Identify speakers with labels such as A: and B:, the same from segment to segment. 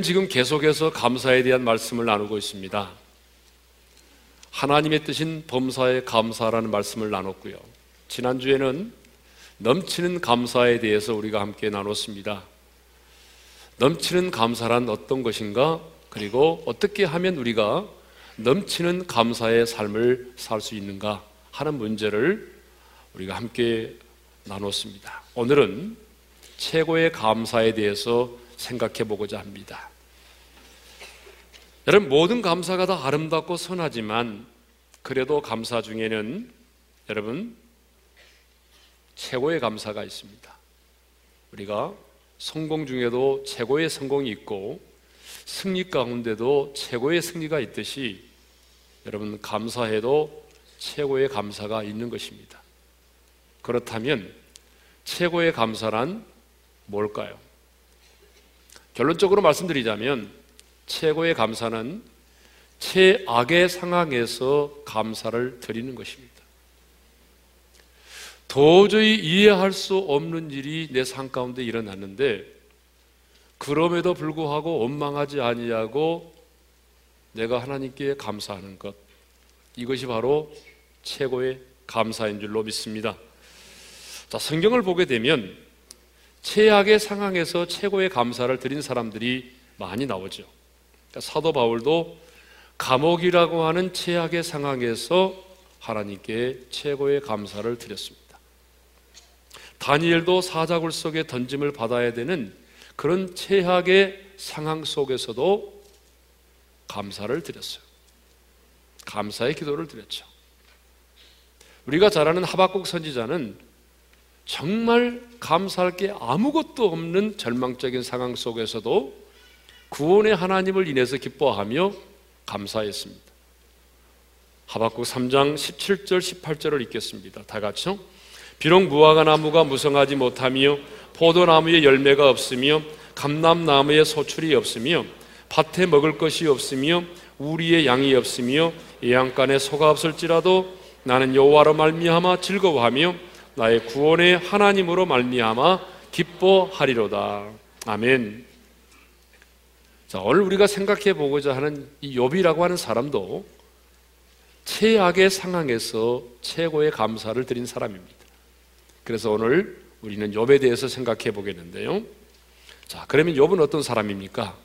A: 자, 우리는 지금 계속해서 감사에 대한 말씀을 나누고 있습니다. 하나님의 뜻인 범사에 감사라는 말씀을 나눴고요. 지난주에는 넘치는 감사에 대해서 우리가 함께 나눴습니다. 넘치는 감사란 어떤 것인가? 그리고 어떻게 하면 우리가 넘치는 감사의 삶을 살 수 있는가 하는 문제를 우리가 함께 나눴습니다. 오늘은 최고의 감사에 대해서 생각해 보고자 합니다. 여러분, 모든 감사가 다 아름답고 선하지만 그래도 감사 중에는 여러분, 최고의 감사가 있습니다. 우리가 성공 중에도 최고의 성공이 있고 승리 가운데도 최고의 승리가 있듯이 여러분, 감사해도 최고의 감사가 있는 것입니다. 그렇다면 최고의 감사란 뭘까요? 결론적으로 말씀드리자면 최고의 감사는 최악의 상황에서 감사를 드리는 것입니다. 도저히 이해할 수 없는 일이 내 삶 가운데 일어났는데 그럼에도 불구하고 원망하지 아니하고 내가 하나님께 감사하는 것 이것이 바로 최고의 감사인 줄로 믿습니다. 자, 성경을 보게 되면 최악의 상황에서 최고의 감사를 드린 사람들이 많이 나오죠. 그러니까 사도 바울도 감옥이라고 하는 최악의 상황에서 하나님께 최고의 감사를 드렸습니다. 다니엘도 사자굴 속에 던짐을 받아야 되는 그런 최악의 상황 속에서도 감사를 드렸어요. 감사의 기도를 드렸죠. 우리가 잘 아는 하박국 선지자는 정말 감사할 게 아무것도 없는 절망적인 상황 속에서도 구원의 하나님을 인해서 기뻐하며 감사했습니다. 하박국 3장 17절 18절을 읽겠습니다. 다 같이요. 비록 무화과 나무가 무성하지 못하며 포도나무에 열매가 없으며 감람나무에 소출이 없으며 밭에 먹을 것이 없으며 우리의 양이 없으며 예양간에 소가 없을지라도 나는 여호와로 말미암아 즐거워하며 나의 구원의 하나님으로 말미암아 기뻐하리로다. 아멘. 자, 오늘 우리가 생각해 보고자 하는 이 욥이라고 하는 사람도 최악의 상황에서 최고의 감사를 드린 사람입니다. 그래서 오늘 우리는 욥에 대해서 생각해 보겠는데요. 자, 그러면 욥은 어떤 사람입니까?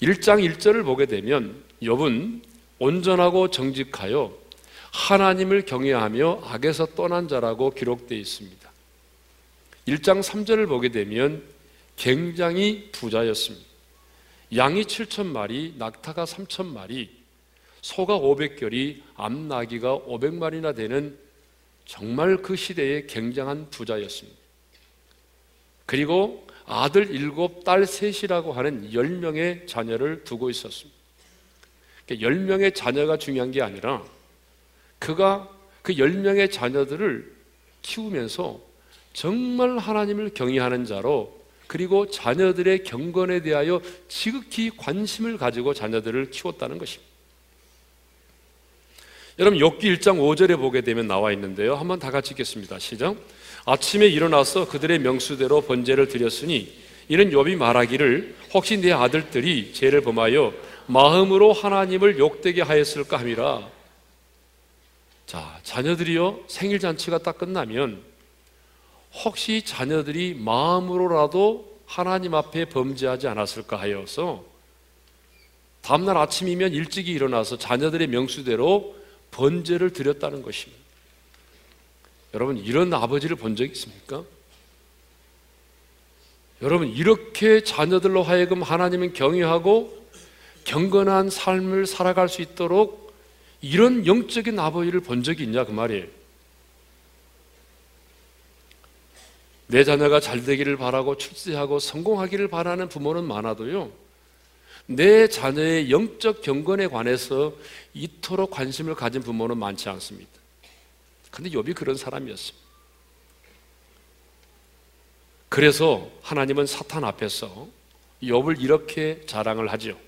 A: 1장 1절을 보게 되면 욥은 온전하고 정직하여 하나님을 경외하며 악에서 떠난 자라고 기록되어 있습니다. 1장 3절을 보게 되면 굉장히 부자였습니다. 양이 7천 마리, 낙타가 3천 마리, 소가 500결이, 암나기가 500마리나 되는 정말 그 시대의 굉장한 부자였습니다. 그리고 아들 일곱, 딸 셋이라고 하는 10명의 자녀를 두고 있었습니다. 10명의 그러니까 자녀가 중요한 게 아니라 그가 그 10명의 자녀들을 키우면서 정말 하나님을 경외하는 자로 그리고 자녀들의 경건에 대하여 지극히 관심을 가지고 자녀들을 키웠다는 것입니다. 여러분 욥기 1장 5절에 보게 되면 나와 있는데요. 한번 다 같이 읽겠습니다. 시작. 아침에 일어나서 그들의 명수대로 번제를 드렸으니 이는 욥이 말하기를 혹시 내 아들들이 죄를 범하여 마음으로 하나님을 욕되게 하였을까 함이라 자, 자녀들이요, 생일 잔치가 딱 끝나면 혹시 자녀들이 마음으로라도 하나님 앞에 범죄하지 않았을까 하여서 다음날 아침이면 일찍이 일어나서 자녀들의 명수대로 번제를 드렸다는 것입니다. 여러분, 이런 아버지를 본 적 있습니까? 여러분, 이렇게 자녀들로 하여금 하나님은 경외하고 경건한 삶을 살아갈 수 있도록 이런 영적인 아버지를 본 적이 있냐 그 말이에요. 내 자녀가 잘 되기를 바라고 출세하고 성공하기를 바라는 부모는 많아도요. 내 자녀의 영적 경건에 관해서 이토록 관심을 가진 부모는 많지 않습니다. 근데 욥이 그런 사람이었습니다. 그래서 하나님은 사탄 앞에서 욥을 이렇게 자랑을 하죠.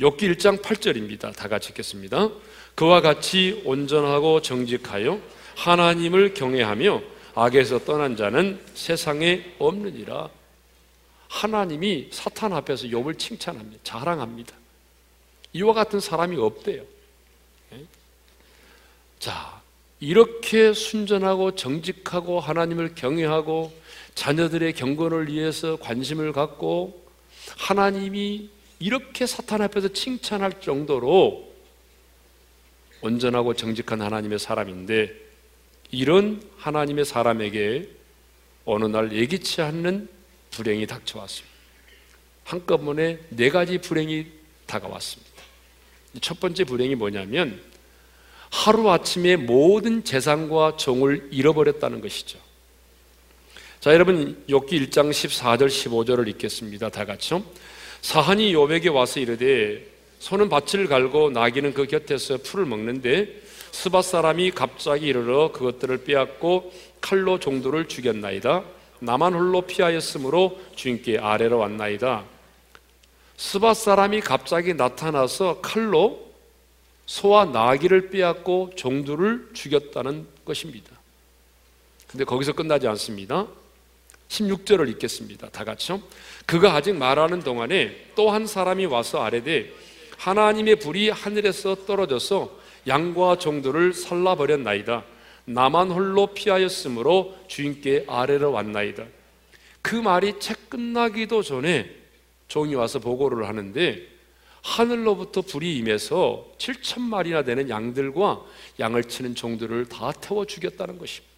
A: 욥기 1장 8절입니다. 다 같이 읽겠습니다. 그와 같이 온전하고 정직하여 하나님을 경외하며 악에서 떠난 자는 세상에 없느니라. 하나님이 사탄 앞에서 욥을 칭찬합니다. 자랑합니다. 이와 같은 사람이 없대요. 예? 자, 이렇게 순전하고 정직하고 하나님을 경외하고 자녀들의 경건을 위해서 관심을 갖고 하나님이 이렇게 사탄 앞에서 칭찬할 정도로 온전하고 정직한 하나님의 사람인데 이런 하나님의 사람에게 어느 날 예기치 않는 불행이 닥쳐왔습니다. 한꺼번에 네 가지 불행이 다가왔습니다. 첫 번째 불행이 뭐냐면 하루아침에 모든 재산과 종을 잃어버렸다는 것이죠. 자, 여러분, 욥기 1장 14절 15절을 읽겠습니다. 다 같이요. 사한이 욥에게 와서 이르되 소는 밭을 갈고 나귀는 그 곁에서 풀을 먹는데 스바 사람이 갑자기 이르러 그것들을 빼앗고 칼로 종도를 죽였나이다. 나만 홀로 피하였으므로 주인께 아래로 왔나이다. 스바 사람이 갑자기 나타나서 칼로 소와 나귀를 빼앗고 종두를 죽였다는 것입니다. 근데 거기서 끝나지 않습니다. 16절을 읽겠습니다. 다 같이요. 그가 아직 말하는 동안에 또 한 사람이 와서 아래되 하나님의 불이 하늘에서 떨어져서 양과 종들을 살라버렸나이다. 나만 홀로 피하였으므로 주인께 아래로 왔나이다. 그 말이 채 끝나기도 전에 종이 와서 보고를 하는데 하늘로부터 불이 임해서 7천 마리나 되는 양들과 양을 치는 종들을 다 태워 죽였다는 것입니다.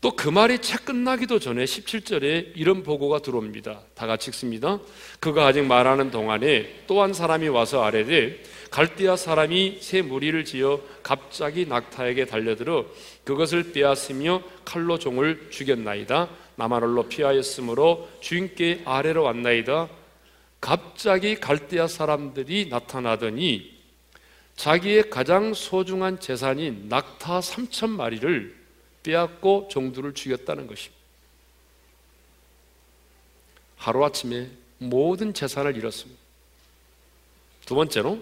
A: 또 그 말이 채 끝나기도 전에 17절에 이런 보고가 들어옵니다. 다 같이 읽습니다. 그가 아직 말하는 동안에 또 한 사람이 와서 아래되 갈대아 사람이 새 무리를 지어 갑자기 낙타에게 달려들어 그것을 빼앗으며 칼로 종을 죽였나이다. 나마를로 피하였으므로 주인께 아래로 왔나이다. 갑자기 갈대아 사람들이 나타나더니 자기의 가장 소중한 재산인 낙타 3천 마리를 빼앗고 종들을 죽였다는 것입니다. 하루아침에 모든 재산을 잃었습니다. 두 번째로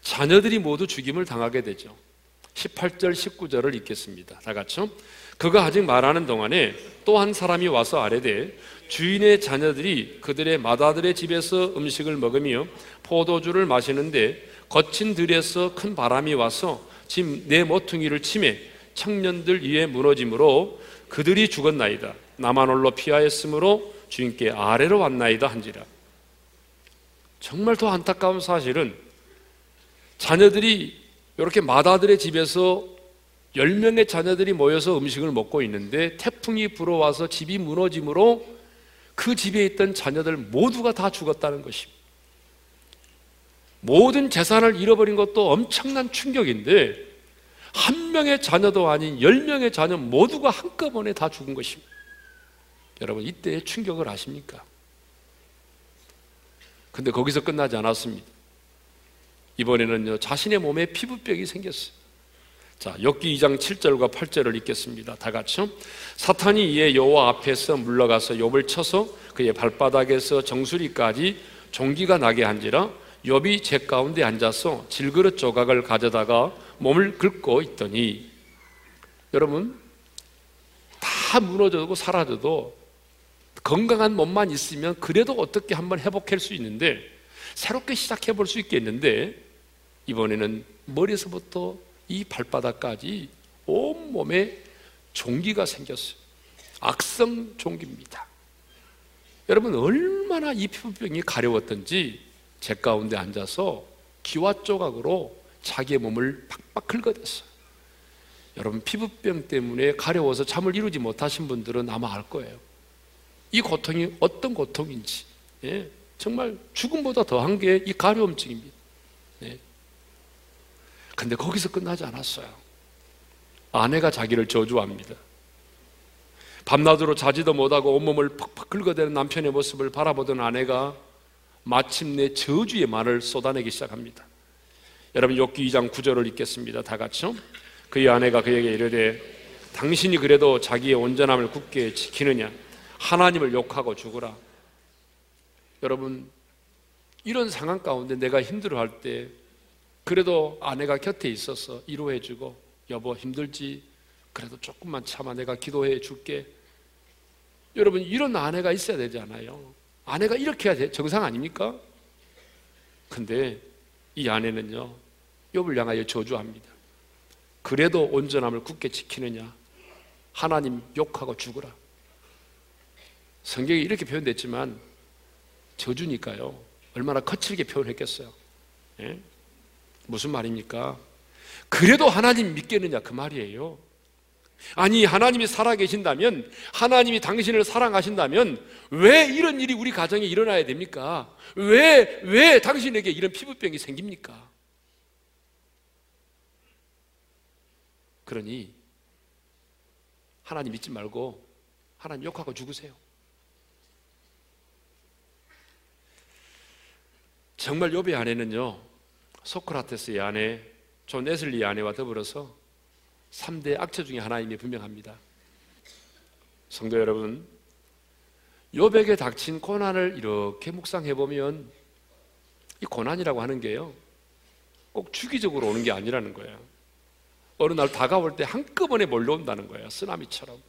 A: 자녀들이 모두 죽임을 당하게 되죠. 18절, 19절을 읽겠습니다. 다 같이요. 그가 아직 말하는 동안에 또 한 사람이 와서 아래되 주인의 자녀들이 그들의 마다들의 집에서 음식을 먹으며 포도주를 마시는데 거친 들에서 큰 바람이 와서 지금 내 모퉁이를 치매 청년들 위에 무너짐으로 그들이 죽었나이다. 나만 홀로 피하였으므로 주인께 아래로 왔나이다 한지라. 정말 더 안타까운 사실은 자녀들이 이렇게 마다들의 집에서 10명의 자녀들이 모여서 음식을 먹고 있는데 태풍이 불어와서 집이 무너짐으로 그 집에 있던 자녀들 모두가 다 죽었다는 것입니다. 모든 재산을 잃어버린 것도 엄청난 충격인데 한 명의 자녀도 아닌 열 명의 자녀 모두가 한꺼번에 다 죽은 것입니다. 여러분 이때의 충격을 아십니까? 근데 거기서 끝나지 않았습니다. 이번에는요 자신의 몸에 피부병이 생겼어요. 자, 욥기 2장 7절과 8절을 읽겠습니다. 다 같이요. 사탄이 이에 여호와 앞에서 물러가서 욥을 쳐서 그의 발바닥에서 정수리까지 종기가 나게 한지라 욥이 제 가운데 앉아서 질그릇 조각을 가져다가 몸을 긁고 있더니 여러분 다 무너져도 사라져도 건강한 몸만 있으면 그래도 어떻게 한번 회복할 수 있는데 새롭게 시작해 볼 수 있겠는데 이번에는 머리에서부터 이 발바닥까지 온몸에 종기가 생겼어요. 악성 종기입니다. 여러분 얼마나 이 피부병이 가려웠던지 제 가운데 앉아서 기와 조각으로 자기의 몸을 팍팍 긁어댔어요. 여러분 피부병 때문에 가려워서 잠을 이루지 못하신 분들은 아마 알 거예요. 이 고통이 어떤 고통인지 예, 정말 죽음보다 더한 게 이 가려움증입니다. 예. 근데 거기서 끝나지 않았어요. 아내가 자기를 저주합니다. 밤낮으로 자지도 못하고 온몸을 퍽퍽 긁어대는 남편의 모습을 바라보던 아내가 마침내 저주의 말을 쏟아내기 시작합니다. 여러분 욥기 2장 9절을 읽겠습니다. 다 같이요. 그의 아내가 그에게 이르되 당신이 그래도 자기의 온전함을 굳게 지키느냐 하나님을 욕하고 죽으라. 여러분 이런 상황 가운데 내가 힘들어할 때 그래도 아내가 곁에 있어서 위로해주고 여보 힘들지 그래도 조금만 참아 내가 기도해 줄게 여러분 이런 아내가 있어야 되잖아요. 아내가 이렇게 해야 돼. 정상 아닙니까? 근데 이 아내는요. 욥을 향하여 저주합니다. 그래도 온전함을 굳게 지키느냐? 하나님 욕하고 죽으라. 성경이 이렇게 표현됐지만 저주니까요. 얼마나 거칠게 표현했겠어요. 예? 무슨 말입니까? 그래도 하나님 믿겠느냐 그 말이에요. 아니 하나님이 살아계신다면 하나님이 당신을 사랑하신다면 왜 이런 일이 우리 가정에 일어나야 됩니까? 왜 왜 당신에게 이런 피부병이 생깁니까? 그러니 하나님 믿지 말고 하나님 욕하고 죽으세요. 정말 욥의 아내는요 소크라테스의 아내 존 웨슬리의 아내와 더불어서 3대 악처 중에 하나임이 분명합니다. 성도 여러분, 욥에게 닥친 고난을 이렇게 묵상해 보면 이 고난이라고 하는 게요. 꼭 주기적으로 오는 게 아니라는 거예요. 어느 날 다가올 때 한꺼번에 몰려온다는 거예요. 쓰나미처럼.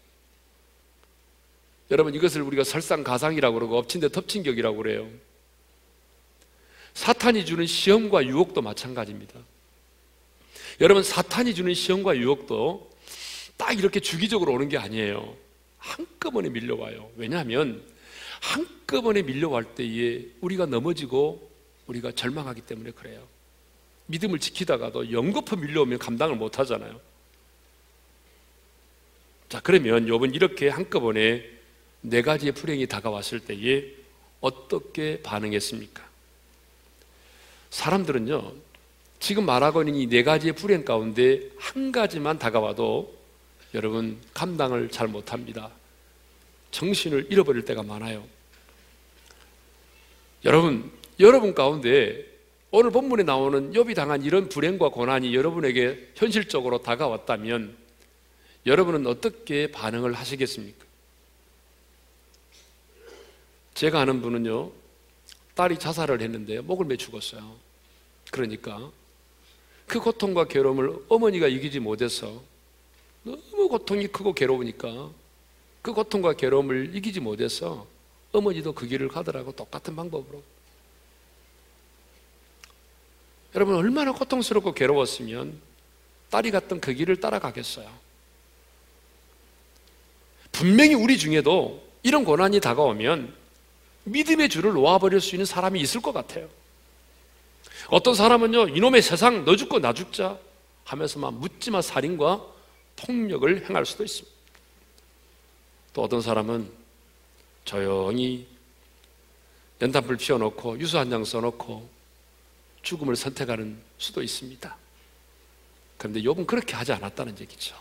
A: 여러분 이것을 우리가 설상가상이라고 그러고 엎친 데 덮친 격이라고 그래요. 사탄이 주는 시험과 유혹도 마찬가지입니다. 여러분 사탄이 주는 시험과 유혹도 딱 이렇게 주기적으로 오는 게 아니에요. 한꺼번에 밀려와요. 왜냐하면 한꺼번에 밀려올 때에 우리가 넘어지고 우리가 절망하기 때문에 그래요. 믿음을 지키다가도 연거푸 밀려오면 감당을 못 하잖아요. 자, 그러면 요번 이렇게 한꺼번에 네 가지의 불행이 다가왔을 때에 어떻게 반응했습니까? 사람들은요, 지금 말하고 있는 이 네 가지의 불행 가운데 한 가지만 다가와도 여러분 감당을 잘 못합니다. 정신을 잃어버릴 때가 많아요. 여러분, 여러분 가운데 오늘 본문에 나오는 욥이 당한 이런 불행과 고난이 여러분에게 현실적으로 다가왔다면 여러분은 어떻게 반응을 하시겠습니까? 제가 아는 분은요, 딸이 자살을 했는데 목을 매 죽었어요. 그러니까 그 고통과 괴로움을 어머니가 이기지 못해서 너무 고통이 크고 괴로우니까 그 고통과 괴로움을 이기지 못해서 어머니도 그 길을 가더라고 똑같은 방법으로. 여러분 얼마나 고통스럽고 괴로웠으면 딸이 갔던 그 길을 따라가겠어요. 분명히 우리 중에도 이런 고난이 다가오면 믿음의 줄을 놓아버릴 수 있는 사람이 있을 것 같아요. 어떤 사람은요, 이놈의 세상 너 죽고 나 죽자 하면서 막 묻지마 살인과 폭력을 행할 수도 있습니다. 또 어떤 사람은 조용히 연탄불 피워놓고 유수 한 장 써놓고 죽음을 선택하는 수도 있습니다. 그런데 욥은 그렇게 하지 않았다는 얘기죠.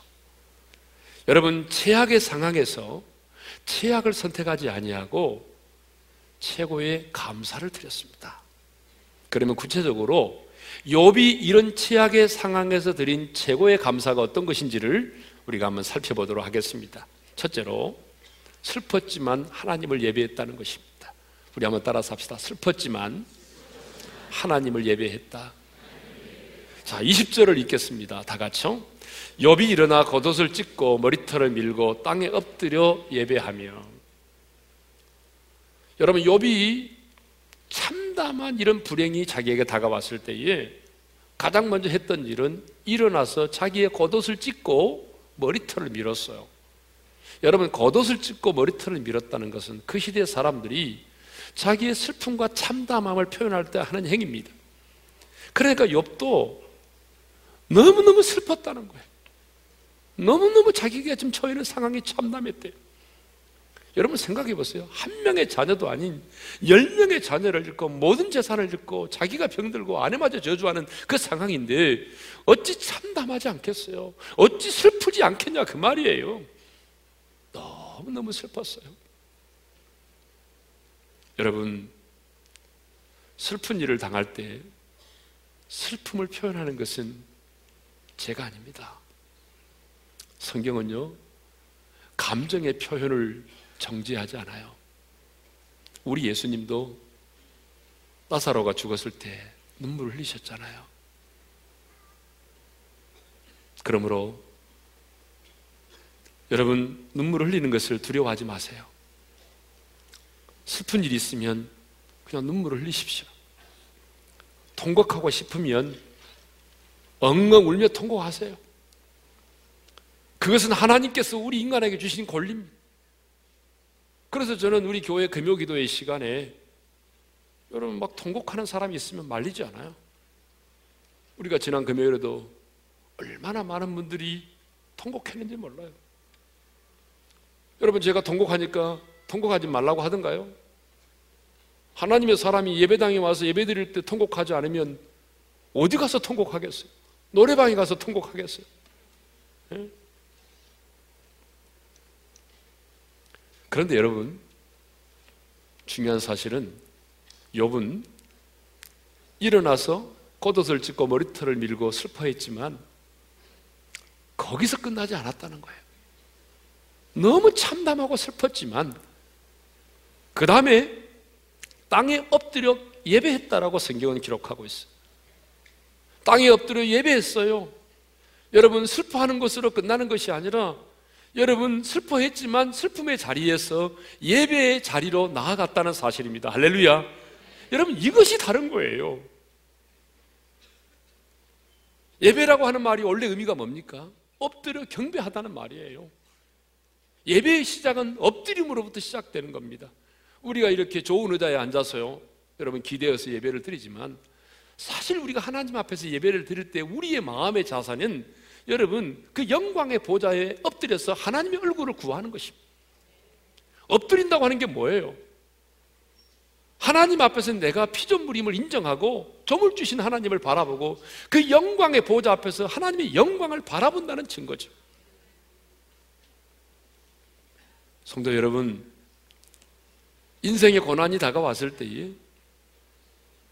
A: 여러분 최악의 상황에서 최악을 선택하지 아니하고 최고의 감사를 드렸습니다. 그러면 구체적으로 욥이 이런 최악의 상황에서 드린 최고의 감사가 어떤 것인지를 우리가 한번 살펴보도록 하겠습니다. 첫째로 슬펐지만 하나님을 예배했다는 것입니다. 우리 한번 따라서 합시다. 슬펐지만 하나님을 예배했다. 자, 20절을 읽겠습니다. 다 같이요. 욥이 일어나 겉옷을 찢고 머리털을 밀고 땅에 엎드려 예배하며 여러분 욥이 참담한 이런 불행이 자기에게 다가왔을 때에 가장 먼저 했던 일은 일어나서 자기의 겉옷을 찢고 머리털을 밀었어요. 여러분 겉옷을 찢고 머리털을 밀었다는 것은 그 시대 사람들이 자기의 슬픔과 참담함을 표현할 때 하는 행위입니다. 그러니까 욥도 너무너무 슬펐다는 거예요. 너무너무 자기가 지금 처해 있는 상황이 참담했대요. 여러분 생각해 보세요. 한 명의 자녀도 아닌 열 명의 자녀를 잃고 모든 재산을 잃고 자기가 병들고 아내마저 저주하는 그 상황인데 어찌 참담하지 않겠어요? 어찌 슬프지 않겠냐 그 말이에요. 너무너무 슬펐어요. 여러분 슬픈 일을 당할 때 슬픔을 표현하는 것은 제가 아닙니다. 성경은요, 감정의 표현을 정지하지 않아요. 우리 예수님도 나사로가 죽었을 때 눈물을 흘리셨잖아요. 그러므로 여러분 눈물을 흘리는 것을 두려워하지 마세요. 슬픈 일이 있으면 그냥 눈물을 흘리십시오. 통곡하고 싶으면 엉엉 울며 통곡하세요. 그것은 하나님께서 우리 인간에게 주신 권리입니다. 그래서 저는 우리 교회 금요 기도의 시간에 여러분 막 통곡하는 사람이 있으면 말리지 않아요. 우리가 지난 금요일에도 얼마나 많은 분들이 통곡했는지 몰라요. 여러분 제가 통곡하니까 통곡하지 말라고 하던가요? 하나님의 사람이 예배당에 와서 예배 드릴 때 통곡하지 않으면 어디 가서 통곡하겠어요? 노래방에 가서 통곡하겠어요? 네? 그런데 여러분 중요한 사실은 욥은 일어나서 겉옷을 찢고 머리털을 밀고 슬퍼했지만 거기서 끝나지 않았다는 거예요. 너무 참담하고 슬펐지만 그 다음에 땅에 엎드려 예배했다라고 성경은 기록하고 있어요. 땅에 엎드려 예배했어요. 여러분 슬퍼하는 것으로 끝나는 것이 아니라 여러분 슬퍼했지만 슬픔의 자리에서 예배의 자리로 나아갔다는 사실입니다. 할렐루야. 여러분 이것이 다른 거예요. 예배라고 하는 말이 원래 의미가 뭡니까? 엎드려 경배하다는 말이에요. 예배의 시작은 엎드림으로부터 시작되는 겁니다. 우리가 이렇게 좋은 의자에 앉아서요. 여러분 기대어서 예배를 드리지만 사실 우리가 하나님 앞에서 예배를 드릴 때 우리의 마음의 자세는 여러분 그 영광의 보좌에 엎드려서 하나님의 얼굴을 구하는 것입니다. 엎드린다고 하는 게 뭐예요? 하나님 앞에서 내가 피조물임을 인정하고 점을 주신 하나님을 바라보고 그 영광의 보좌 앞에서 하나님의 영광을 바라본다는 증거죠. 성도 여러분, 인생의 고난이 다가왔을 때에,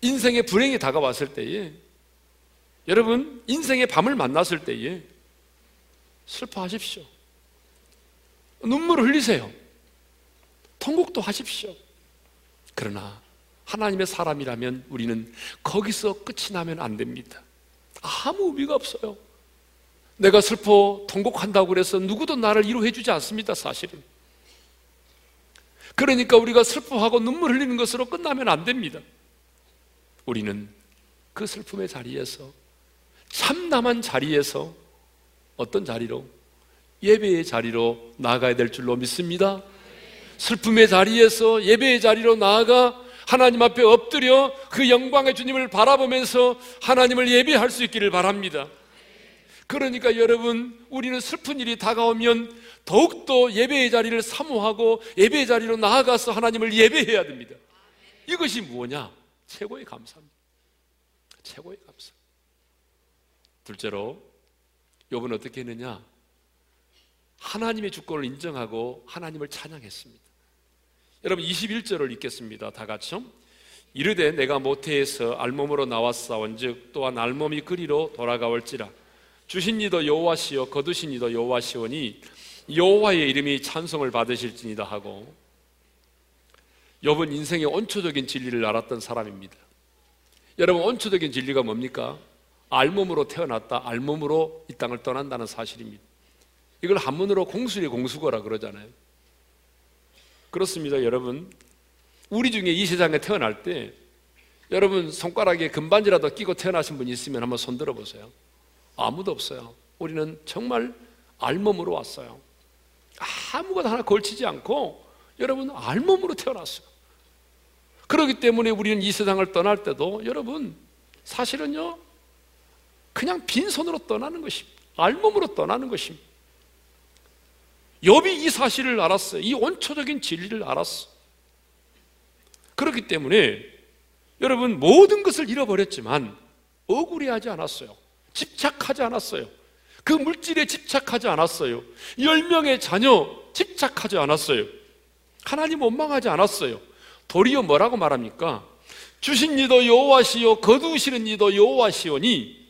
A: 인생의 불행이 다가왔을 때에, 여러분, 인생의 밤을 만났을 때에 슬퍼하십시오. 눈물을 흘리세요. 통곡도 하십시오. 그러나 하나님의 사람이라면 우리는 거기서 끝이 나면 안 됩니다. 아무 의미가 없어요. 내가 슬퍼 통곡한다고 그래서 누구도 나를 위로해 주지 않습니다, 사실은. 그러니까 우리가 슬퍼하고 눈물 흘리는 것으로 끝나면 안 됩니다. 우리는 그 슬픔의 자리에서 참담한 자리에서 어떤 자리로 예배의 자리로 나아가야 될 줄로 믿습니다. 슬픔의 자리에서 예배의 자리로 나아가 하나님 앞에 엎드려 그 영광의 주님을 바라보면서 하나님을 예배할 수 있기를 바랍니다. 그러니까 여러분, 우리는 슬픈 일이 다가오면 더욱더 예배의 자리를 사모하고 예배의 자리로 나아가서 하나님을 예배해야 됩니다. 이것이 뭐냐? 최고의 감사입니다. 최고의 감사. 둘째로, 욥은 어떻게 했느냐? 하나님의 주권을 인정하고 하나님을 찬양했습니다. 여러분 21절을 읽겠습니다. 다 같이요. 이르되 내가 모태에서 알몸으로 나왔사온즉 또한 알몸이 그리로 돌아가올지라 주신 이도 여호와시요 거두신 이도 여호와시오니 여호와의 이름이 찬송을 받으실지니다 하고 욥은 인생의 온초적인 진리를 알았던 사람입니다. 여러분 온초적인 진리가 뭡니까? 알몸으로 태어났다 알몸으로 이 땅을 떠난다는 사실입니다. 이걸 한문으로 공수리 공수거라 그러잖아요. 그렇습니다, 여러분. 우리 중에 이 세상에 태어날 때 여러분 손가락에 금반지라도 끼고 태어나신 분이 있으면 한번 손 들어 보세요. 아무도 없어요. 우리는 정말 알몸으로 왔어요. 아무것도 하나 걸치지 않고 여러분 알몸으로 태어났어요. 그렇기 때문에 우리는 이 세상을 떠날 때도 여러분 사실은요 그냥 빈손으로 떠나는 것입니다. 알몸으로 떠나는 것입니다. 욥이 이 사실을 알았어요. 이 원초적인 진리를 알았어. 그렇기 때문에 여러분 모든 것을 잃어버렸지만 억울해하지 않았어요. 집착하지 않았어요. 그 물질에 집착하지 않았어요. 열 명의 자녀 집착하지 않았어요. 하나님 원망하지 않았어요. 도리어 뭐라고 말합니까? 주신 이도 여호와시요 거두시는 이도 여호와시오니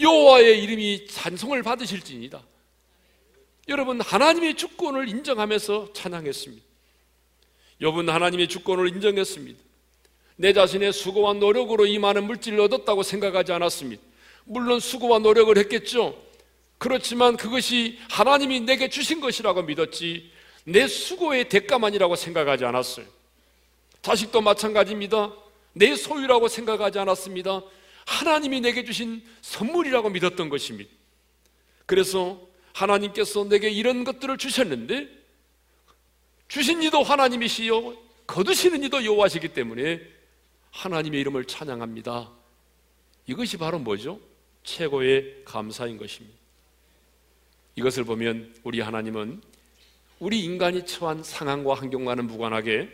A: 여호와의 이름이 찬송을 받으실지니다. 여러분 하나님의 주권을 인정하면서 찬양했습니다. 여분 하나님의 주권을 인정했습니다. 내 자신의 수고와 노력으로 이 많은 물질을 얻었다고 생각하지 않았습니다. 물론 수고와 노력을 했겠죠. 그렇지만 그것이 하나님이 내게 주신 것이라고 믿었지 내 수고의 대가만이라고 생각하지 않았어요. 자식도 마찬가지입니다. 내 소유라고 생각하지 않았습니다. 하나님이 내게 주신 선물이라고 믿었던 것입니다. 그래서 하나님께서 내게 이런 것들을 주셨는데 주신 이도 하나님이시요 거두시는 이도 여호와시기 때문에 하나님의 이름을 찬양합니다. 이것이 바로 뭐죠? 최고의 감사인 것입니다. 이것을 보면 우리 하나님은 우리 인간이 처한 상황과 환경과는 무관하게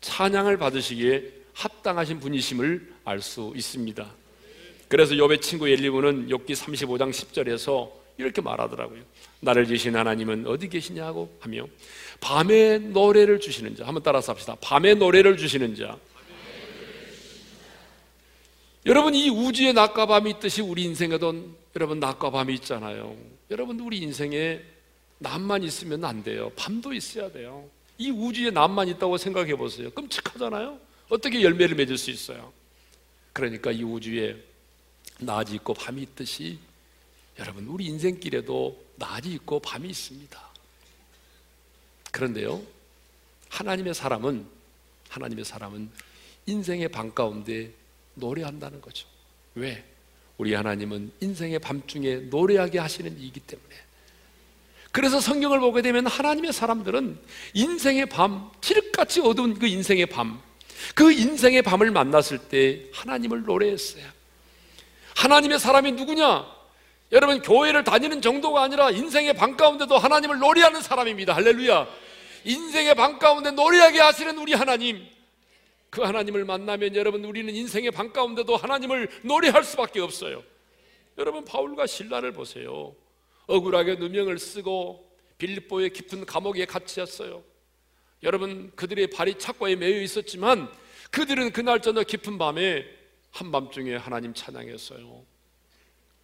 A: 찬양을 받으시기에 합당하신 분이심을 알 수 있습니다. 그래서 욥의 친구 엘리브는 욥기 35장 10절에서 이렇게 말하더라고요. 나를 지신 하나님은 어디 계시냐고 하며 밤에 노래를 주시는 자 한번 따라서 합시다. 밤에 노래를 주시는 자 여러분 이 우주에 낮과 밤이 있듯이 우리 인생에도 여러분 낮과 밤이 있잖아요. 여러분 우리 인생에 낮만 있으면 안 돼요. 밤도 있어야 돼요. 이 우주에 낮만 있다고 생각해 보세요. 끔찍하잖아요. 어떻게 열매를 맺을 수 있어요? 그러니까 이 우주에 낮이 있고 밤이 있듯이 여러분 우리 인생길에도 낮이 있고 밤이 있습니다. 그런데요. 하나님의 사람은 하나님의 사람은 인생의 밤 가운데 노래한다는 거죠. 왜? 우리 하나님은 인생의 밤중에 노래하게 하시는 이기 때문에. 그래서 성경을 보게 되면 하나님의 사람들은 인생의 밤, 칠흑같이 어두운 그 인생의 밤, 그 인생의 밤을 만났을 때 하나님을 노래했어요. 하나님의 사람이 누구냐? 여러분, 교회를 다니는 정도가 아니라 인생의 밤 가운데도 하나님을 노래하는 사람입니다. 할렐루야. 인생의 밤 가운데 노래하게 하시는 우리 하나님. 그 하나님을 만나면 여러분 우리는 인생의 밤 가운데도 하나님을 노래할 수밖에 없어요. 여러분 바울과 신라를 보세요. 억울하게 누명을 쓰고 빌립보의 깊은 감옥에 갇혔어요. 여러분 그들의 발이 착고에 매여 있었지만 그들은 그날 저녁 깊은 밤에 한밤중에 하나님 찬양했어요.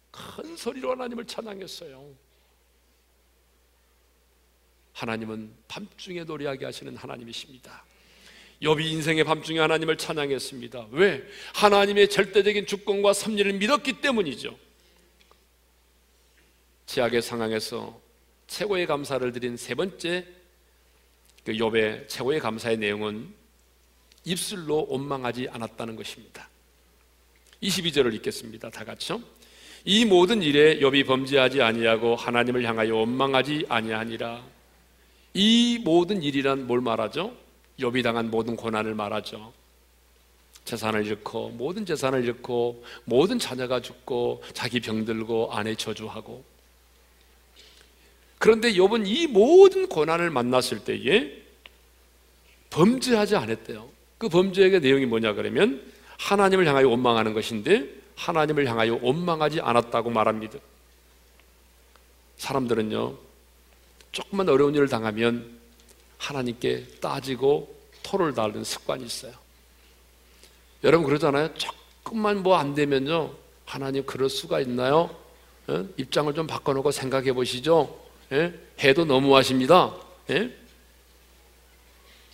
A: 큰 소리로 하나님을 찬양했어요. 하나님은 밤중에 노래하게 하시는 하나님이십니다. 욥이 인생의 밤중에 하나님을 찬양했습니다. 왜? 하나님의 절대적인 주권과 섭리를 믿었기 때문이죠. 제약의 상황에서 최고의 감사를 드린 세 번째 그 욥의 최고의 감사의 내용은 입술로 원망하지 않았다는 것입니다. 22절을 읽겠습니다. 다 같이요. 이 모든 일에 욥이 범죄하지 아니하고 하나님을 향하여 원망하지 아니하니라. 이 모든 일이란 뭘 말하죠? 욥이 당한 모든 고난을 말하죠. 재산을 잃고 모든 재산을 잃고 모든 자녀가 죽고 자기 병들고 아내 저주하고 그런데 욥은 이 모든 고난을 만났을 때에 범죄하지 않았대요. 그 범죄의 내용이 뭐냐 그러면 하나님을 향하여 원망하는 것인데 하나님을 향하여 원망하지 않았다고 말합니다. 사람들은요 조금만 어려운 일을 당하면 하나님께 따지고 토를 달는 습관이 있어요. 여러분 그러잖아요. 조금만 뭐 안 되면요. 하나님 그럴 수가 있나요? 예? 입장을 좀 바꿔놓고 생각해 보시죠. 예? 해도 너무하십니다. 예?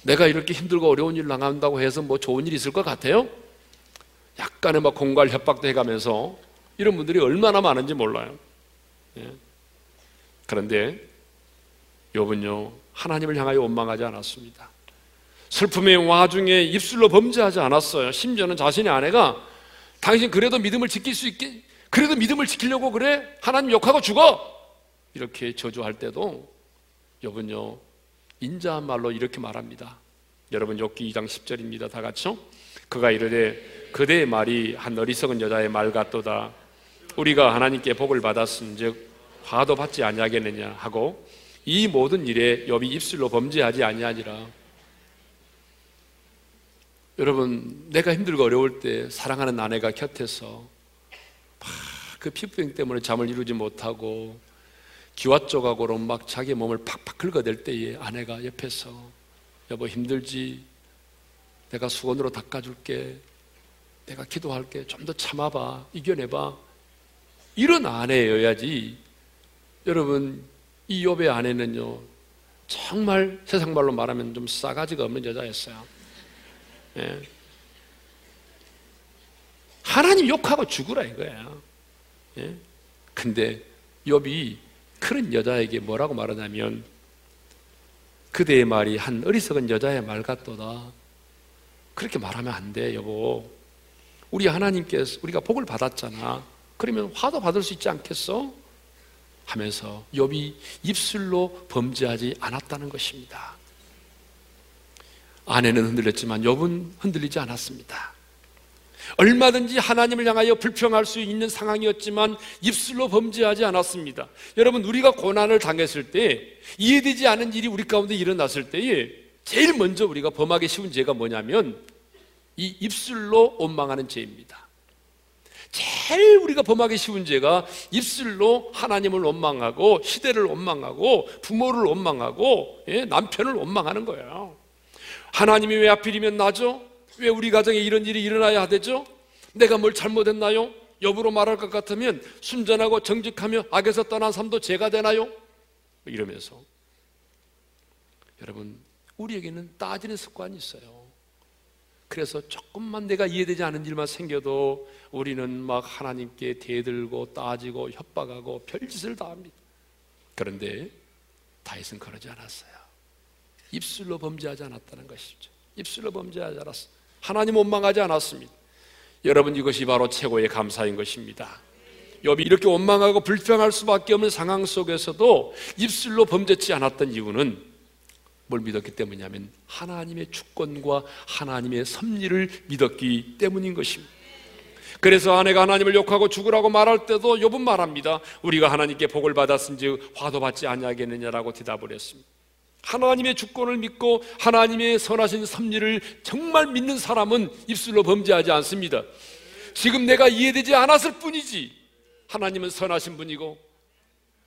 A: 내가 이렇게 힘들고 어려운 일 당한다고 해서 뭐 좋은 일 있을 것 같아요? 약간의 막 공갈 협박도 해가면서 이런 분들이 얼마나 많은지 몰라요. 예? 그런데 욥은요 하나님을 향하여 원망하지 않았습니다. 슬픔의 와중에 입술로 범죄하지 않았어요. 심지어는 자신의 아내가 당신 그래도 믿음을 지킬 수 있게 그래도 믿음을 지키려고 그래 하나님 욕하고 죽어 이렇게 저주할 때도 욥은요 인자한 말로 이렇게 말합니다. 여러분 욥기 2장 10절입니다. 다 같이요. 그가 이르되 그대의 말이 한 어리석은 여자의 말 같도다. 우리가 하나님께 복을 받았은즉 화도 받지 아니하겠느냐 하고 이 모든 일에 욥이 입술로 범죄하지 아니하니라. 여러분 내가 힘들고 어려울 때 사랑하는 아내가 곁에서 그 피부병 때문에 잠을 이루지 못하고 기와 조각으로 막 자기 몸을 팍팍 긁어댈 때에 아내가 옆에서 여보 힘들지? 내가 수건으로 닦아줄게. 내가 기도할게. 좀 더 참아봐. 이겨내봐. 이런 아내여야지. 여러분 이 욥의 아내는요 정말 세상 말로 말하면 좀 싸가지가 없는 여자였어요 예. 하나님 욕하고 죽으라 이거야 예. 근데 욥이 그런 여자에게 뭐라고 말하냐면 그대의 말이 한 어리석은 여자의 말 같도다 그렇게 말하면 안 돼, 여보. 우리 하나님께서 우리가 복을 받았잖아. 그러면 화도 받을 수 있지 않겠어? 하면서 욥이 입술로 범죄하지 않았다는 것입니다. 아내는 흔들렸지만 욥은 흔들리지 않았습니다. 얼마든지 하나님을 향하여 불평할 수 있는 상황이었지만 입술로 범죄하지 않았습니다. 여러분 우리가 고난을 당했을 때 이해되지 않은 일이 우리 가운데 일어났을 때에 제일 먼저 우리가 범하기 쉬운 죄가 뭐냐면 이 입술로 원망하는 죄입니다. 제일 우리가 범하기 쉬운 죄가 입술로 하나님을 원망하고 시대를 원망하고 부모를 원망하고 예? 남편을 원망하는 거예요. 하나님이 왜 하필이면 나죠? 왜 우리 가정에 이런 일이 일어나야 되죠? 내가 뭘 잘못했나요? 여부로 말할 것 같으면 순전하고 정직하며 악에서 떠난 삶도 죄가 되나요? 이러면서 여러분 우리에게는 따지는 습관이 있어요. 그래서 조금만 내가 이해되지 않은 일만 생겨도 우리는 막 하나님께 대들고 따지고 협박하고 별짓을 다 합니다. 그런데 다윗은 그러지 않았어요. 입술로 범죄하지 않았다는 것이죠. 입술로 범죄하지 않았어. 하나님 원망하지 않았습니다. 여러분 이것이 바로 최고의 감사인 것입니다. 욥이 이렇게 원망하고 불평할 수밖에 없는 상황 속에서도 입술로 범죄치 않았던 이유는 뭘 믿었기 때문이냐면 하나님의 주권과 하나님의 섭리를 믿었기 때문인 것입니다. 그래서 아내가 하나님을 욕하고 죽으라고 말할 때도 욥은 말합니다. 우리가 하나님께 복을 받았은즉 화도 받지 아니하겠느냐라고 대답을 했습니다. 하나님의 주권을 믿고 하나님의 선하신 섭리를 정말 믿는 사람은 입술로 범죄하지 않습니다. 지금 내가 이해되지 않았을 뿐이지 하나님은 선하신 분이고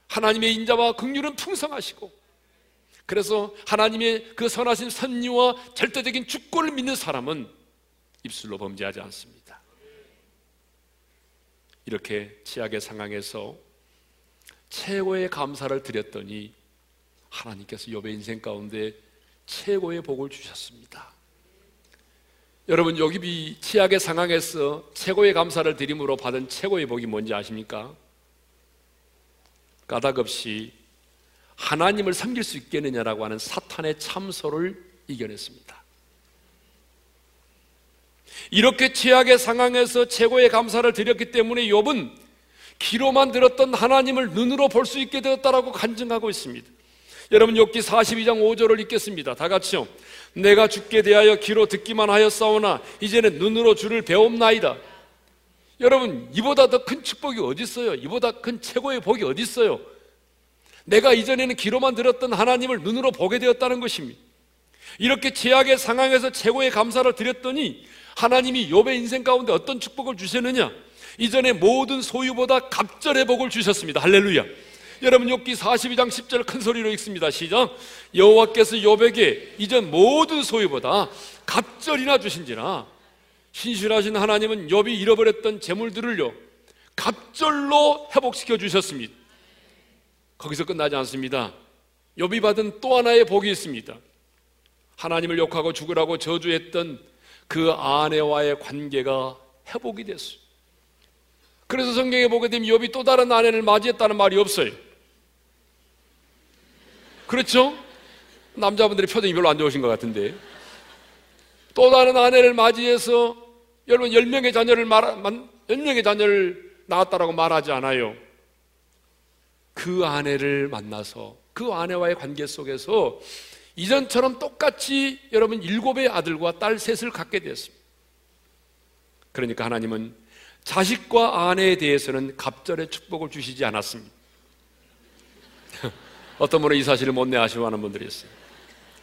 A: 하나님의 인자와 긍휼은 풍성하시고 그래서 하나님의 그 선하신 섭리와 절대적인 주권을 믿는 사람은 입술로 범죄하지 않습니다. 이렇게 치약의 상황에서 최고의 감사를 드렸더니 하나님께서 욥의 인생 가운데 최고의 복을 주셨습니다. 여러분 욥이 치약의 상황에서 최고의 감사를 드림으로 받은 최고의 복이 뭔지 아십니까? 까닭 없이 하나님을 섬길 수 있겠느냐라고 하는 사탄의 참소를 이겨냈습니다. 이렇게 최악의 상황에서 최고의 감사를 드렸기 때문에 욥은 귀로만 들었던 하나님을 눈으로 볼 수 있게 되었다라고 간증하고 있습니다. 여러분 욥기 42장 5절을 읽겠습니다. 다 같이요. 내가 죽게 대하여 귀로 듣기만 하였사오나 이제는 눈으로 주를 배움나이다. 여러분 이보다 더 큰 축복이 어디 있어요? 이보다 큰 최고의 복이 어디 있어요? 내가 이전에는 귀로만 들었던 하나님을 눈으로 보게 되었다는 것입니다. 이렇게 최악의 상황에서 최고의 감사를 드렸더니 하나님이 욥의 인생 가운데 어떤 축복을 주셨느냐? 이전에 모든 소유보다 갑절의 복을 주셨습니다. 할렐루야. 여러분 욥기 42장 10절 큰 소리로 읽습니다. 시작. 여호와께서 욥에게 이전 모든 소유보다 갑절이나 주신지라 신실하신 하나님은 욥이 잃어버렸던 재물들을요 갑절로 회복시켜 주셨습니다. 거기서 끝나지 않습니다. 욥이 받은 또 하나의 복이 있습니다. 하나님을 욕하고 죽으라고 저주했던 그 아내와의 관계가 회복이 됐어요. 그래서 성경에 보게 되면 욥이 또 다른 아내를 맞이했다는 말이 없어요. 그렇죠? 남자분들의 표정이 별로 안 좋으신 것 같은데. 또 다른 아내를 맞이해서 여러분 10명의 자녀를 말, 10명의 자녀를 낳았다라고 말하지 않아요. 그 아내를 만나서 그 아내와의 관계 속에서 이전처럼 똑같이 여러분 일곱의 아들과 딸 셋을 갖게 되었습니다. 그러니까 하나님은 자식과 아내에 대해서는 갑절의 축복을 주시지 않았습니다. 어떤 분은 이 사실을 못 내 아쉬워하는 분들이 있어요.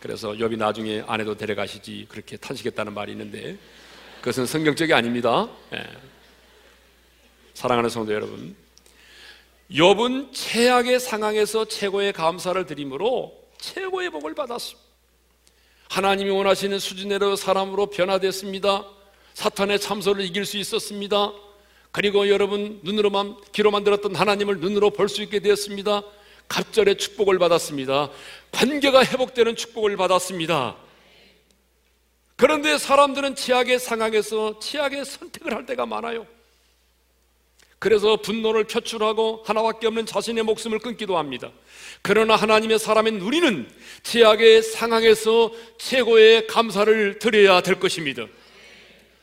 A: 그래서 욥이 나중에 아내도 데려가시지 그렇게 탄식했다는 말이 있는데 그것은 성경적이 아닙니다. 예. 사랑하는 성도 여러분, 욥은 최악의 상황에서 최고의 감사를 드림으로 최고의 복을 받았습니다. 하나님이 원하시는 수준대로 사람으로 변화됐습니다. 사탄의 참소를 이길 수 있었습니다. 그리고 여러분 눈으로만 귀로만 들었던 하나님을 눈으로 볼 수 있게 되었습니다. 갑절의 축복을 받았습니다. 관계가 회복되는 축복을 받았습니다. 그런데 사람들은 치약의 상황에서 치약의 선택을 할 때가 많아요. 그래서 분노를 표출하고 하나밖에 없는 자신의 목숨을 끊기도 합니다. 그러나 하나님의 사람인 우리는 최악의 상황에서 최고의 감사를 드려야 될 것입니다.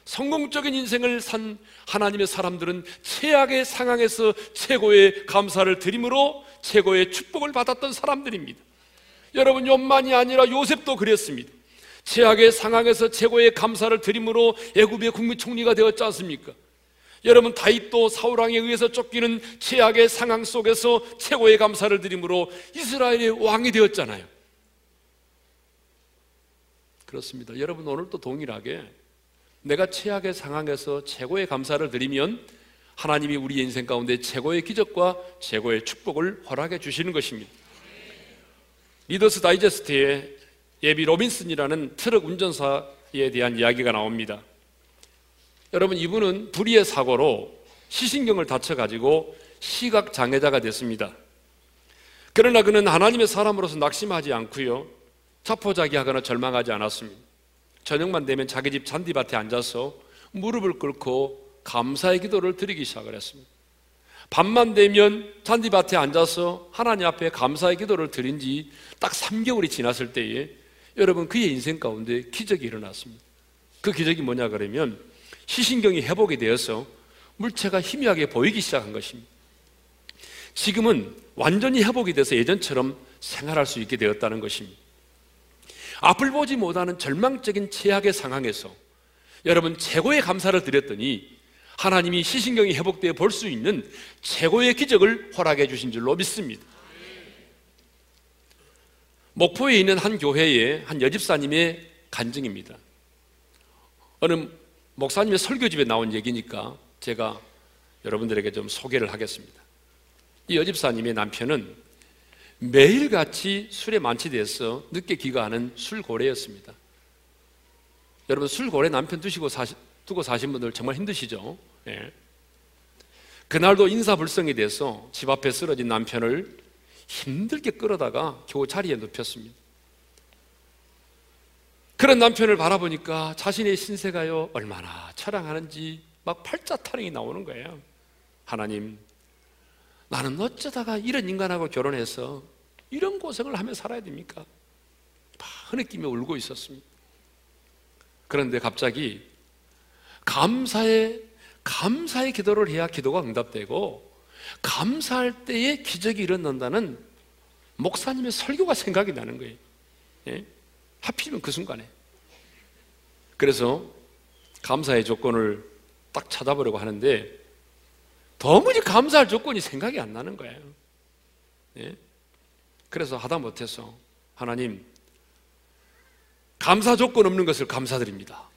A: 성공적인 인생을 산 하나님의 사람들은 최악의 상황에서 최고의 감사를 드림으로 최고의 축복을 받았던 사람들입니다. 여러분 요만이 아니라 요셉도 그랬습니다. 최악의 상황에서 최고의 감사를 드림으로 애굽의 국무총리가 되었지 않습니까? 여러분 다윗도 사울왕에 의해서 쫓기는 최악의 상황 속에서 최고의 감사를 드림으로 이스라엘의 왕이 되었잖아요. 그렇습니다. 여러분 오늘도 동일하게 내가 최악의 상황에서 최고의 감사를 드리면 하나님이 우리 인생 가운데 최고의 기적과 최고의 축복을 허락해 주시는 것입니다. 리더스 다이제스트에 에디 로빈슨이라는 트럭 운전사에 대한 이야기가 나옵니다. 여러분 이분은 불의의 사고로 시신경을 다쳐가지고 시각 장애자가 됐습니다. 그러나 그는 하나님의 사람으로서 낙심하지 않고요. 자포자기하거나 절망하지 않았습니다. 저녁만 되면 자기 집 잔디밭에 앉아서 무릎을 꿇고 감사의 기도를 드리기 시작을 했습니다. 밤만 되면 잔디밭에 앉아서 하나님 앞에 감사의 기도를 드린 지 딱 3개월이 지났을 때에 여러분 그의 인생 가운데 기적이 일어났습니다. 그 기적이 뭐냐 그러면 시신경이 회복이 되어서 물체가 희미하게 보이기 시작한 것입니다. 지금은 완전히 회복이 돼서 예전처럼 생활할 수 있게 되었다는 것입니다. 앞을 보지 못하는 절망적인 최악의 상황에서 여러분 최고의 감사를 드렸더니 하나님이 시신경이 회복되어 볼 수 있는 최고의 기적을 허락해 주신 줄로 믿습니다. 목포에 있는 한 교회의 한 여집사님의 간증입니다. 어느 목사님의 설교집에 나온 얘기니까 제가 여러분들에게 좀 소개를 하겠습니다. 이 여집사님의 남편은 매일같이 술에 만취돼서 늦게 귀가하는 술고래였습니다. 여러분 술고래 남편 두시고 사시, 두고 사신 분들 정말 힘드시죠? 예. 그날도 인사불성이 돼서 집 앞에 쓰러진 남편을 힘들게 끌어다가 겨우 자리에 눕혔습니다. 그런 남편을 바라보니까 자신의 신세가요 얼마나 처량하는지 막 팔자 타령이 나오는 거예요. 하나님, 나는 어쩌다가 이런 인간하고 결혼해서 이런 고생을 하며 살아야 됩니까? 흐느끼며 울고 있었습니다. 그런데 갑자기 감사의 감사의 기도를 해야 기도가 응답되고 감사할 때에 기적이 일어난다는 목사님의 설교가 생각이 나는 거예요. 예? 하필이면 그 순간에. 그래서 감사의 조건을 딱 찾아보려고 하는데 도무지 감사할 조건이 생각이 안 나는 거예요. 예? 그래서 하다 못해서 하나님 감사 조건 없는 것을 감사드립니다.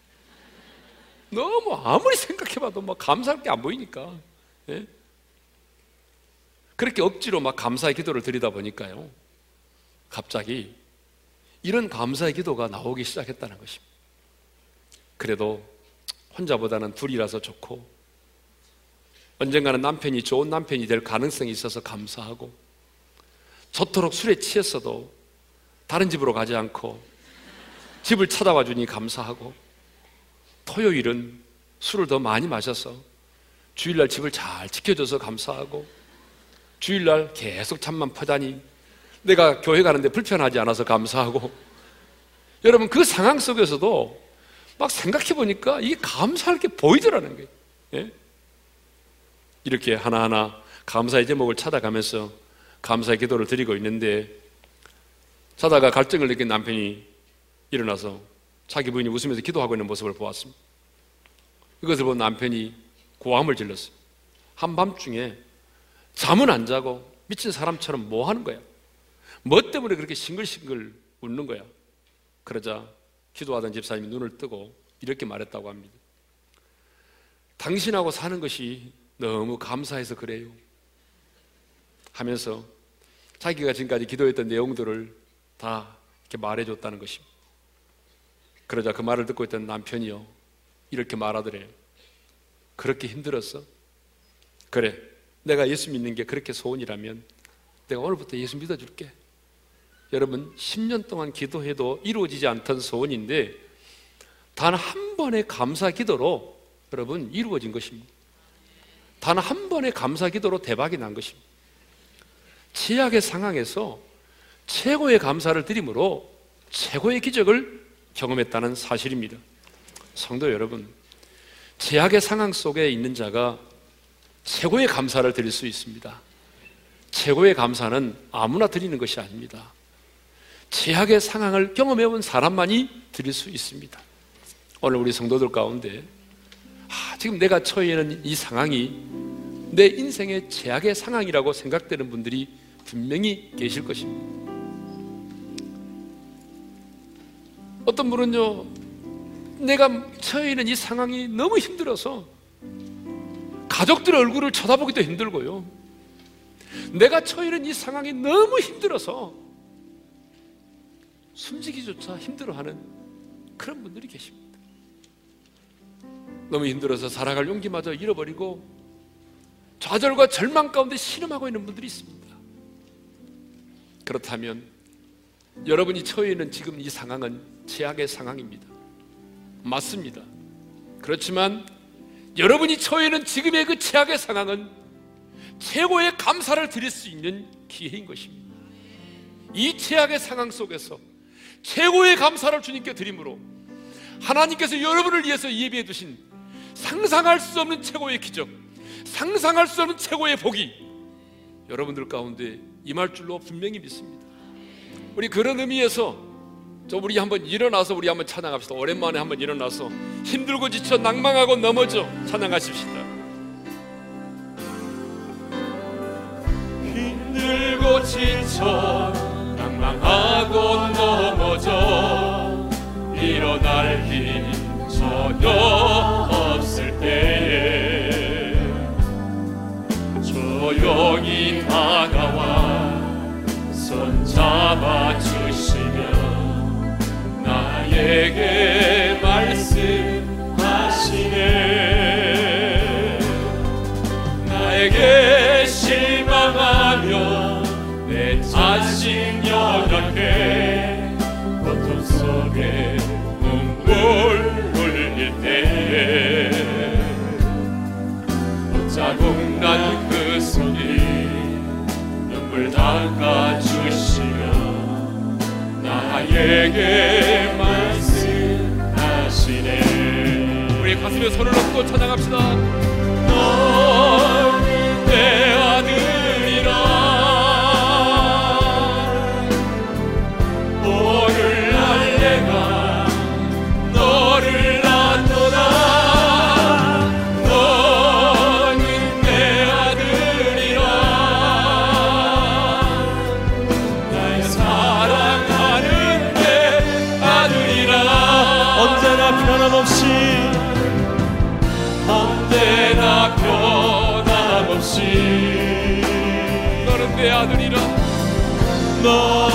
A: 너무 아무리 생각해봐도 막 감사할 게 안 보이니까 예? 그렇게 억지로 막 감사의 기도를 드리다 보니까요 갑자기 이런 감사의 기도가 나오기 시작했다는 것입니다. 그래도 혼자보다는 둘이라서 좋고 언젠가는 남편이 좋은 남편이 될 가능성이 있어서 감사하고 저토록 술에 취했어도 다른 집으로 가지 않고 집을 찾아와 주니 감사하고 토요일은 술을 더 많이 마셔서 주일날 집을 잘 지켜줘서 감사하고 주일날 계속 잠만 퍼다니 내가 교회 가는데 불편하지 않아서 감사하고 여러분 그 상황 속에서도 막 생각해 보니까 이게 감사할 게 보이더라는 거예요. 예? 이렇게 하나하나 감사의 제목을 찾아가면서 감사의 기도를 드리고 있는데 자다가 갈증을 느낀 남편이 일어나서 자기 부인이 웃으면서 기도하고 있는 모습을 보았습니다. 이것을 본 남편이 고함을 질렀어요. 한밤중에 잠은 안 자고 미친 사람처럼 뭐 하는 거야? 뭐 때문에 그렇게 싱글싱글 웃는 거야? 그러자 기도하던 집사님이 눈을 뜨고 이렇게 말했다고 합니다. 당신하고 사는 것이 너무 감사해서 그래요. 하면서 자기가 지금까지 기도했던 내용들을 다 이렇게 말해줬다는 것입니다. 그러자 그 말을 듣고 있던 남편이요. 이렇게 말하더래요. 그렇게 힘들었어? 그래. 내가 예수 믿는 게 그렇게 소원이라면 내가 오늘부터 예수 믿어줄게. 여러분, 10년 동안 기도해도 이루어지지 않던 소원인데 단 한 번의 감사 기도로 여러분 이루어진 것입니다. 단 한 번의 감사 기도로 대박이 난 것입니다. 최악의 상황에서 최고의 감사를 드림으로 최고의 기적을 경험했다는 사실입니다. 성도 여러분, 최악의 상황 속에 있는 자가 최고의 감사를 드릴 수 있습니다. 최고의 감사는 아무나 드리는 것이 아닙니다. 최악의 상황을 경험해온 사람만이 드릴 수 있습니다. 오늘 우리 성도들 가운데 아, 지금 내가 처해 있는 이 상황이 내 인생의 최악의 상황이라고 생각되는 분들이 분명히 계실 것입니다. 어떤 분은요, 내가 처해 있는 이 상황이 너무 힘들어서 가족들의 얼굴을 쳐다보기도 힘들고요. 내가 처해 있는 이 상황이 너무 힘들어서 숨지기조차 힘들어하는 그런 분들이 계십니다. 너무 힘들어서 살아갈 용기마저 잃어버리고 좌절과 절망 가운데 신음하고 있는 분들이 있습니다. 그렇다면 여러분이 처해 있는 지금 이 상황은 최악의 상황입니다. 맞습니다. 그렇지만 여러분이 처해 있는 지금의 그 최악의 상황은 최고의 감사를 드릴 수 있는 기회인 것입니다. 이 최악의 상황 속에서 최고의 감사를 주님께 드림으로 하나님께서 여러분을 위해서 예비해 두신 상상할 수 없는 최고의 기적, 상상할 수 없는 최고의 복이 여러분들 가운데 임할 줄로 분명히 믿습니다. 우리 그런 의미에서 저 우리 한번 일어나서 우리 한번 찬양합시다. 오랜만에 한번 일어나서 힘들고 지쳐 낭망하고 넘어져 찬양하십시다.
B: 힘들고 지쳐 낭 망하고 넘어져. 일어날 힘 전혀 없을 때에 조용히 다가와 손 잡아 주시며 나에게 말씀하시네. 나에게 연약해 고통 속에 눈물 흘릴 때에 자국 난 그 손이 눈물 닦아주시며 나에게 말씀하시네
A: 우리 가슴에 손을 얹고 찬양합시다.
B: 너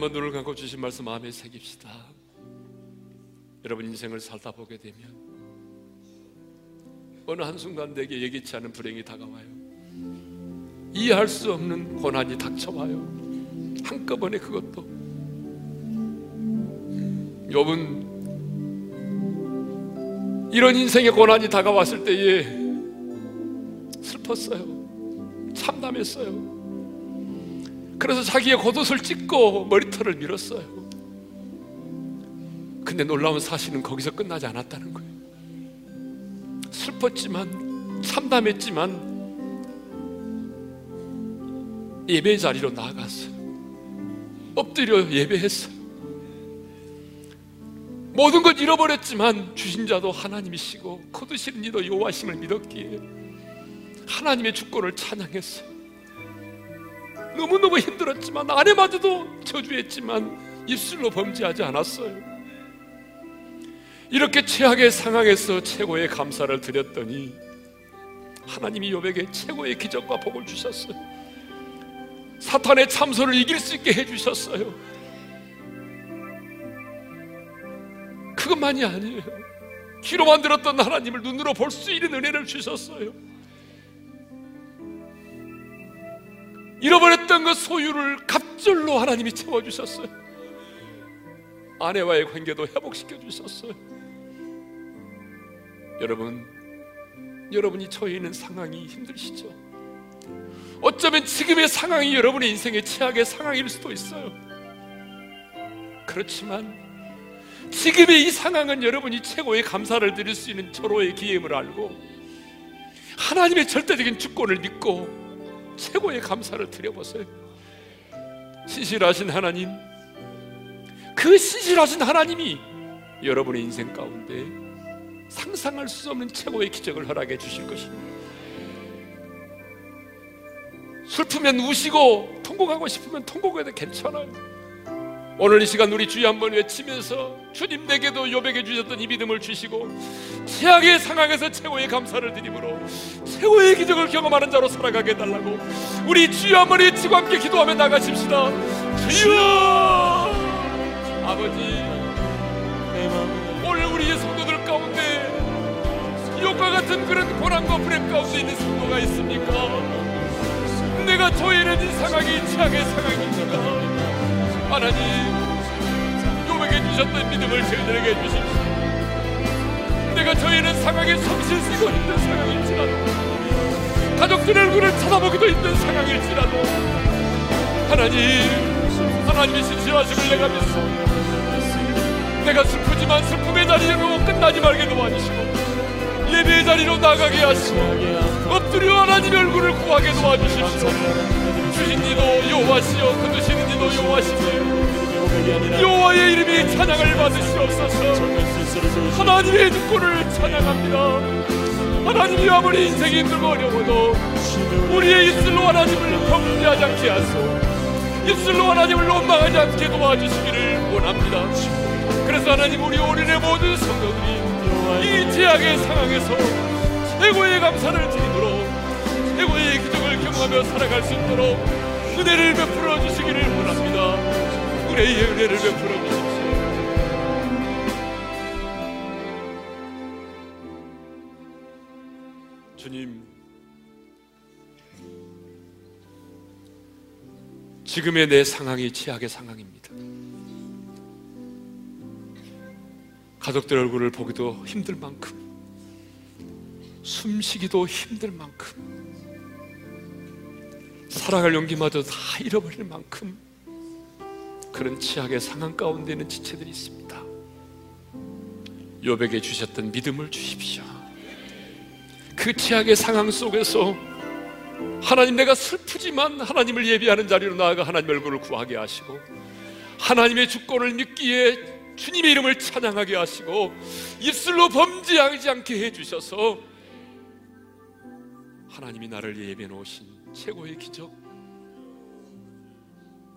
A: 한번 눈을 감고 주신 말씀 마음에 새깁시다. 여러분 인생을 살다 보게 되면 어느 한순간 내게 예기치 않은 불행이 다가와요. 이해할 수 없는 고난이 닥쳐와요. 한꺼번에 그것도. 욥은 이런 인생의 고난이 다가왔을 때에 슬펐어요. 참담했어요. 그래서 자기의 겉옷을 찢고 머리털을 밀었어요. 근데 놀라운 사실은 거기서 끝나지 않았다는 거예요. 슬펐지만 참담했지만 예배 자리로 나아갔어요. 엎드려 예배했어요. 모든 것 잃어버렸지만 주신 자도 하나님이시고 거두시는 이도 여호와심을 믿었기에 하나님의 주권을 찬양했어. 너무너무 힘들었지만 아내마저도 저주했지만 입술로 범죄하지 않았어요. 이렇게 최악의 상황에서 최고의 감사를 드렸더니 하나님이 요백에 최고의 기적과 복을 주셨어요. 사탄의 참소를 이길 수 있게 해 주셨어요. 그것만이 아니에요. 귀로 만 들었던 하나님을 눈으로 볼 수 있는 은혜를 주셨어요. 잃어버렸던 그 소유를 갑절로 하나님이 채워주셨어요. 아내와의 관계도 회복시켜 주셨어요. 여러분, 여러분이 처해 있는 상황이 힘드시죠? 어쩌면 지금의 상황이 여러분의 인생의 최악의 상황일 수도 있어요. 그렇지만 지금의 이 상황은 여러분이 최고의 감사를 드릴 수 있는 절호의 기회임을 알고 하나님의 절대적인 주권을 믿고 최고의 감사를 드려보세요. 신실하신 하나님, 그 신실하신 하나님이 여러분의 인생 가운데 상상할 수 없는 최고의 기적을 허락해 주실 것입니다. 슬프면 우시고 통곡하고 싶으면 통곡해도 괜찮아요. 오늘 이 시간 우리 주여 한번 외치면서 주님 내게도 요백해 주셨던 이 믿음을 주시고 최악의 상황에서 최고의 감사를 드림으로 최고의 기적을 경험하는 자로 살아가게 해달라고 우리 주여 한번 외치고 함께 기도하며 나가십시다. 주여! 아버지 오늘 우리의 성도들 가운데 이것과 같은 그런 고난과 불행 가운데 있는 성도가 있습니까? 내가 저희는 이 상황이 최악의 상황입니다 하나님 요백해 주셨던 믿음을 저희들에게 주십시오. 내가 저희는 상황에 성실 쓰고 있는 상황일지라도 가족들 얼굴을 쳐다보기도 힘든 상황일지라도 하나님 하나님의 신실하심을 내가 믿습니다. 내가 슬프지만 슬픔의 자리로 끝나지 말게 도와주시고 예배의 자리로 나가게 하시고 엎드려 하나님의 얼굴을 구하게 도와주십시오. 주신 이도 여호와시여 거두시는 이도 여호와시며 여호와의 이름이 찬양을 받으시옵소서. 하나님의 주권을 찬양합니다. 하나님이 아무리 인생이 힘들고 어려워도 우리의 입술로 하나님을 범죄하지 않게 하소. 입술로 하나님을 원망하지 않게 도와주시기를 원합니다. 그래서 하나님 우리 올인의 모든 성도들이 이 제약의 상황에서 최고의 감사를 드리도록 최고의 기적을 경험하며 살아갈 수 있도록 은혜를 베풀어 주시기를 원합니다. 은혜의 은혜를 베풀어 주십시오. 주님, 지금의 내 상황이 최악의 상황입니다. 가족들 얼굴을 보기도 힘들 만큼 숨쉬기도 힘들 만큼 살아갈 용기마저 다 잃어버릴 만큼 그런 치약의 상황 가운데 있는 지체들이 있습니다. 요백에 주셨던 믿음을 주십시오. 그 치약의 상황 속에서 하나님 내가 슬프지만 하나님을 예비하는 자리로 나아가 하나님 얼굴을 구하게 하시고 하나님의 주권을 믿기에 주님의 이름을 찬양하게 하시고 입술로 범죄하지 않게 해주셔서 하나님이 나를 예비해 놓으신 최고의 기적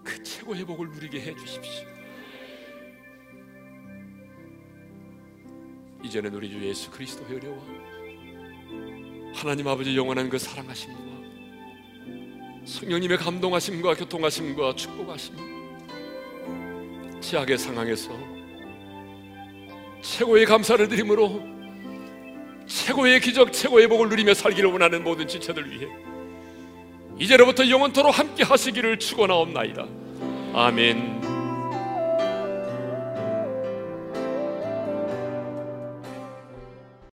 A: 그 최고의 복을 누리게 해 주십시오. 이제는 우리 주 예수 그리스도의 은혜와 하나님 아버지 영원한 그 사랑하심과 성령님의 감동하심과 교통하심과 축복하심 최악의 상황에서 최고의 감사를 드림으로 최고의 기적, 최고의 복을 누리며 살기를 원하는 모든 지체들 위해 이제로부터 영원토록 함께 하시기를 축원하옵나이다. 아멘.